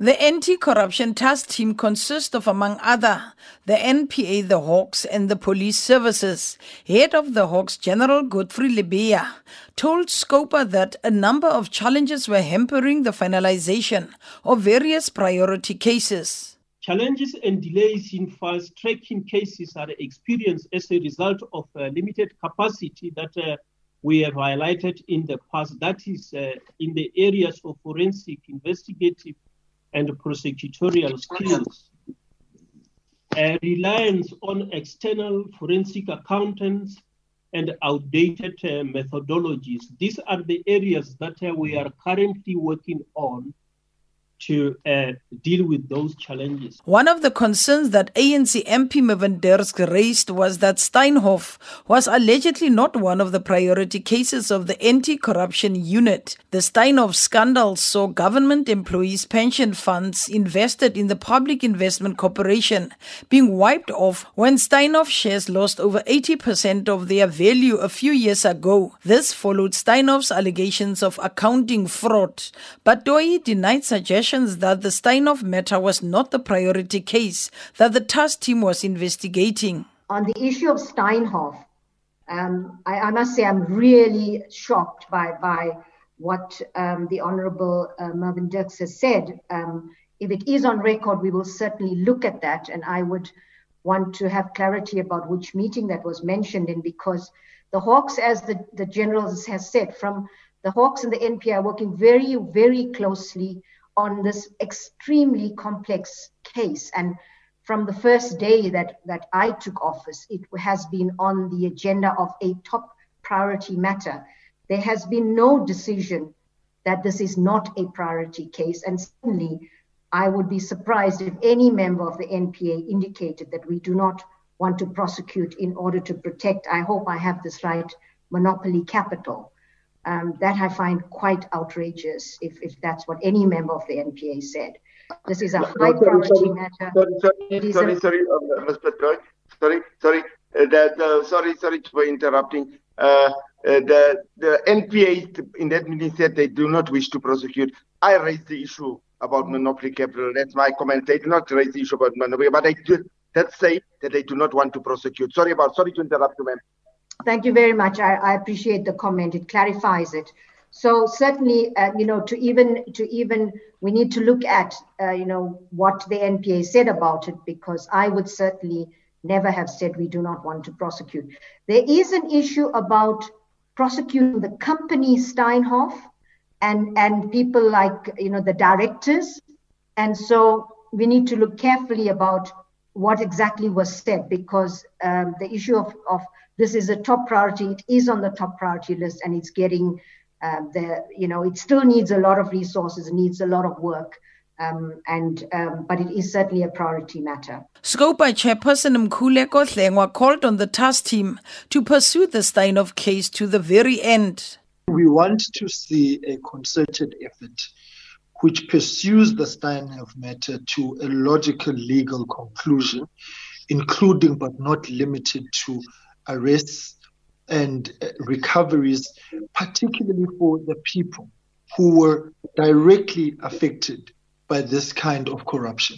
The anti-corruption task team consists of, among other, the NPA, the Hawks, and the police services. Head of the Hawks, General Godfrey Lebeya, told Scopa that a number of challenges were hampering the finalization of various priority cases. Challenges and delays in fast-tracking cases are experienced as a result of uh, limited capacity that uh, we have highlighted in the past. That is uh, in the areas of forensic, investigative, and prosecutorial skills. A reliance on external forensic accountants and outdated uh, methodologies. These are the areas that uh, we are currently working on to uh, deal with those challenges. One of the concerns that ANC MP Mervin Dirks raised was that Steinhoff was allegedly not one of the priority cases of the anti-corruption unit. The Steinhoff scandal saw government employees' pension funds invested in the Public Investment Corporation being wiped off when Steinhoff shares lost over 80% of their value a few years ago. This followed Steinhoff's allegations of accounting fraud, but Toyi denied suggestions that the Steinhoff matter was not the priority case that the task team was investigating. On the issue of Steinhoff, um, I, I, must say I'm really shocked by, by what um, the Honorable uh, Mervin Dirks has said. Um, if it is on record, we will certainly look at that, and I would want to have clarity about which meeting that was mentioned in because the Hawks, as the, the General has said, from the Hawks and the NPA are working very, very closely on this extremely complex case. And from the first day that, that I took office, it has been on the agenda of a top priority matter. There has been no decision that this is not a priority case. And certainly, I would be surprised if any member of the NPA indicated that we do not want to prosecute in order to protect, I hope I have this right, monopoly capital. Um, that I find quite outrageous if, if that's what any member of the NPA said. This is a high priority sorry, matter. Sorry, sorry, sorry, a... sorry, uh, Mr. Troy. Sorry, sorry. Uh, that, uh, sorry, sorry for interrupting. Uh, uh, the the NPA in that meeting said they do not wish to prosecute. I raised the issue about monopoly capital. That's my comment. They did not raise the issue about monopoly, but I did that say that they do not want to prosecute. Sorry about. Sorry to interrupt you, ma'am. Thank you very much. I, I appreciate the comment. It clarifies it. So certainly, uh, you know, to even to even we need to look at, uh, you know, what the NPA said about it because I would certainly never have said we do not want to prosecute. There is an issue about prosecuting the company Steinhoff and and people like you know the directors, and so we need to look carefully about what exactly was said because um, the issue of, of this is a top priority. It is on the top priority list, and it's getting um, the you know it still needs a lot of resources, it needs a lot of work. Um, and um, but it is certainly a priority matter. Scopa Chairperson Mkhuleko Hlengwa called on the task team to pursue the Steinhoff case to the very end. We want to see a concerted effort which pursues the Steinhoff matter to a logical legal conclusion, including but not limited to arrests and uh, recoveries, particularly for the people who were directly affected by this kind of corruption.